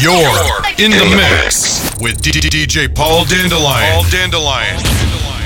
You're in the mix with DJ Paul Dandelion. Paul Dandelion.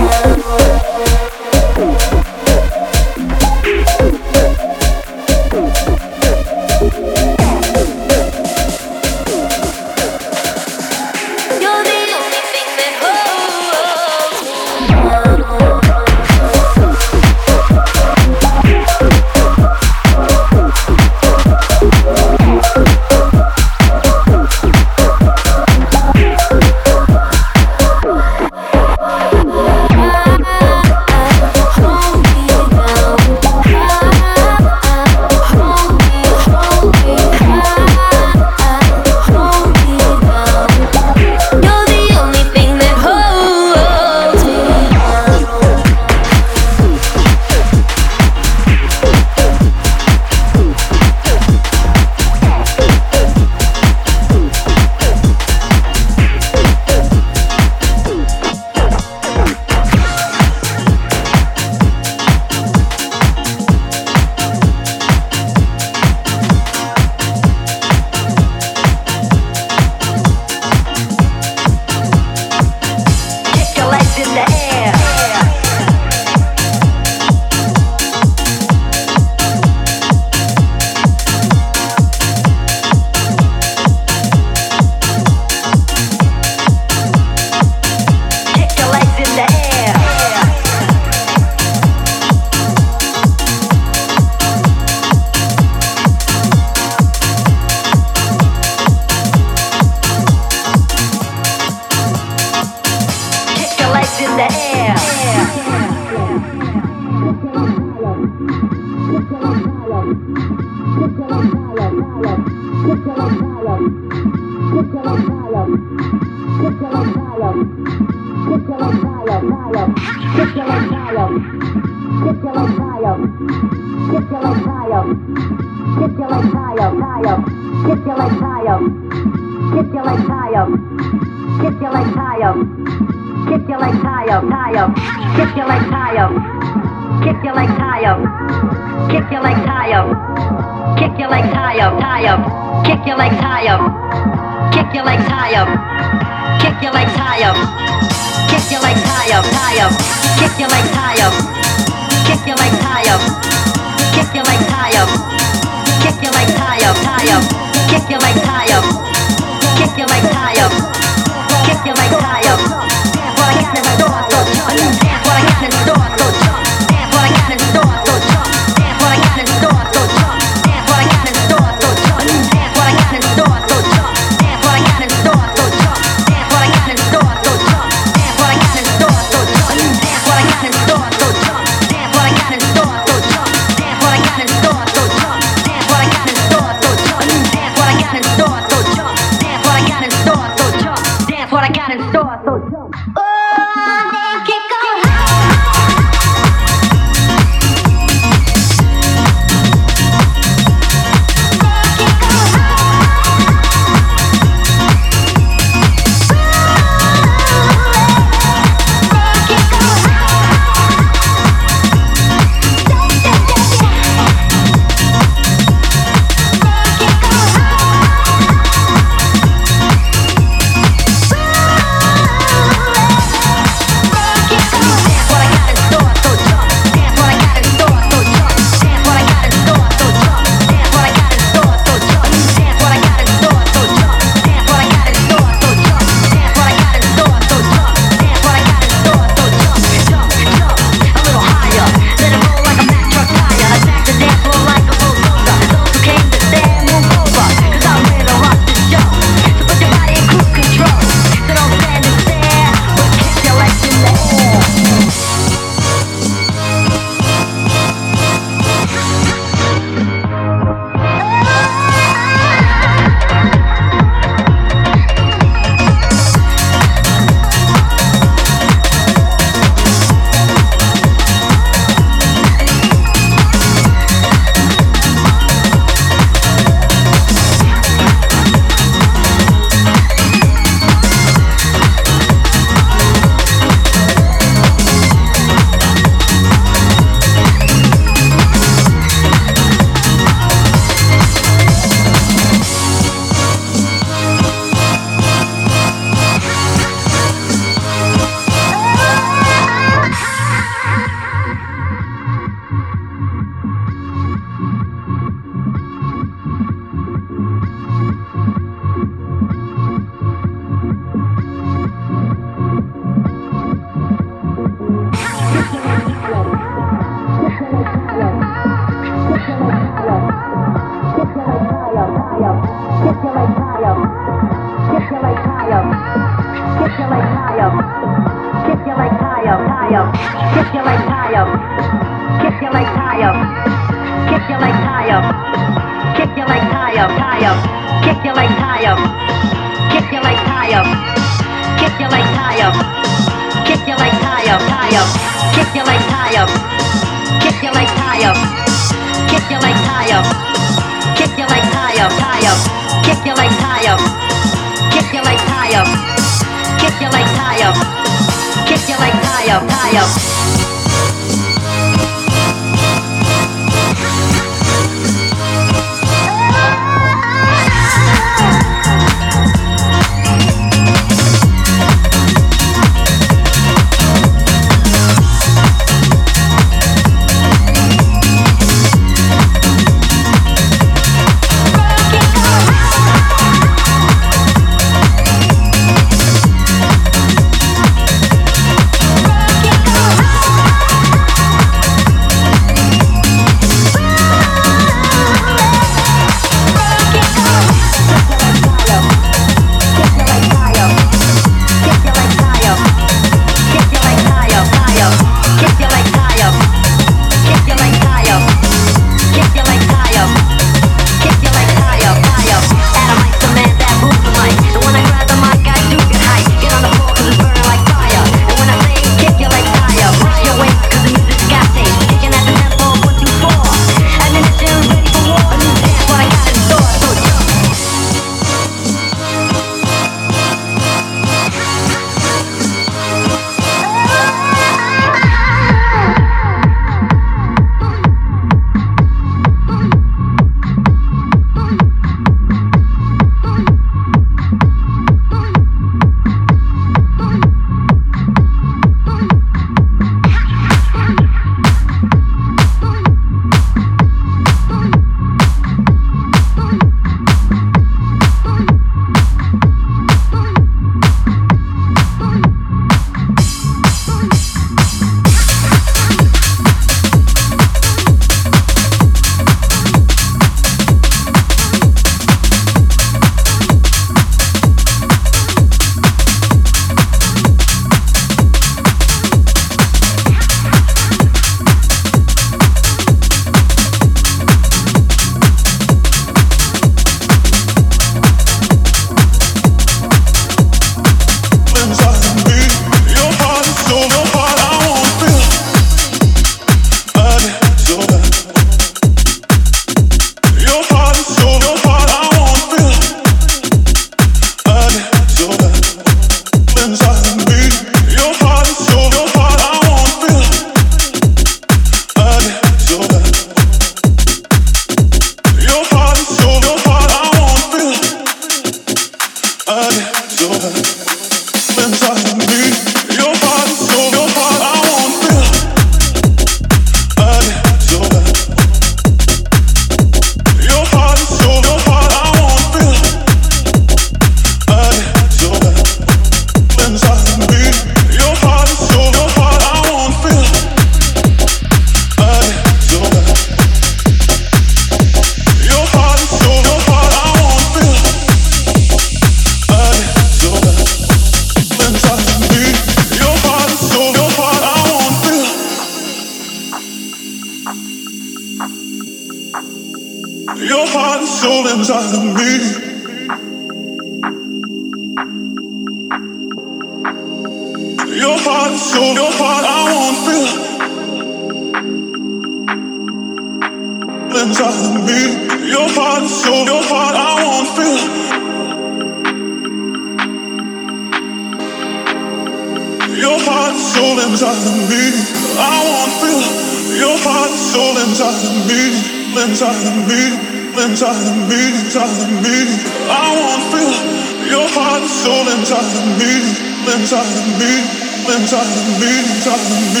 So high.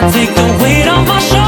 I take the weight off my shoulders.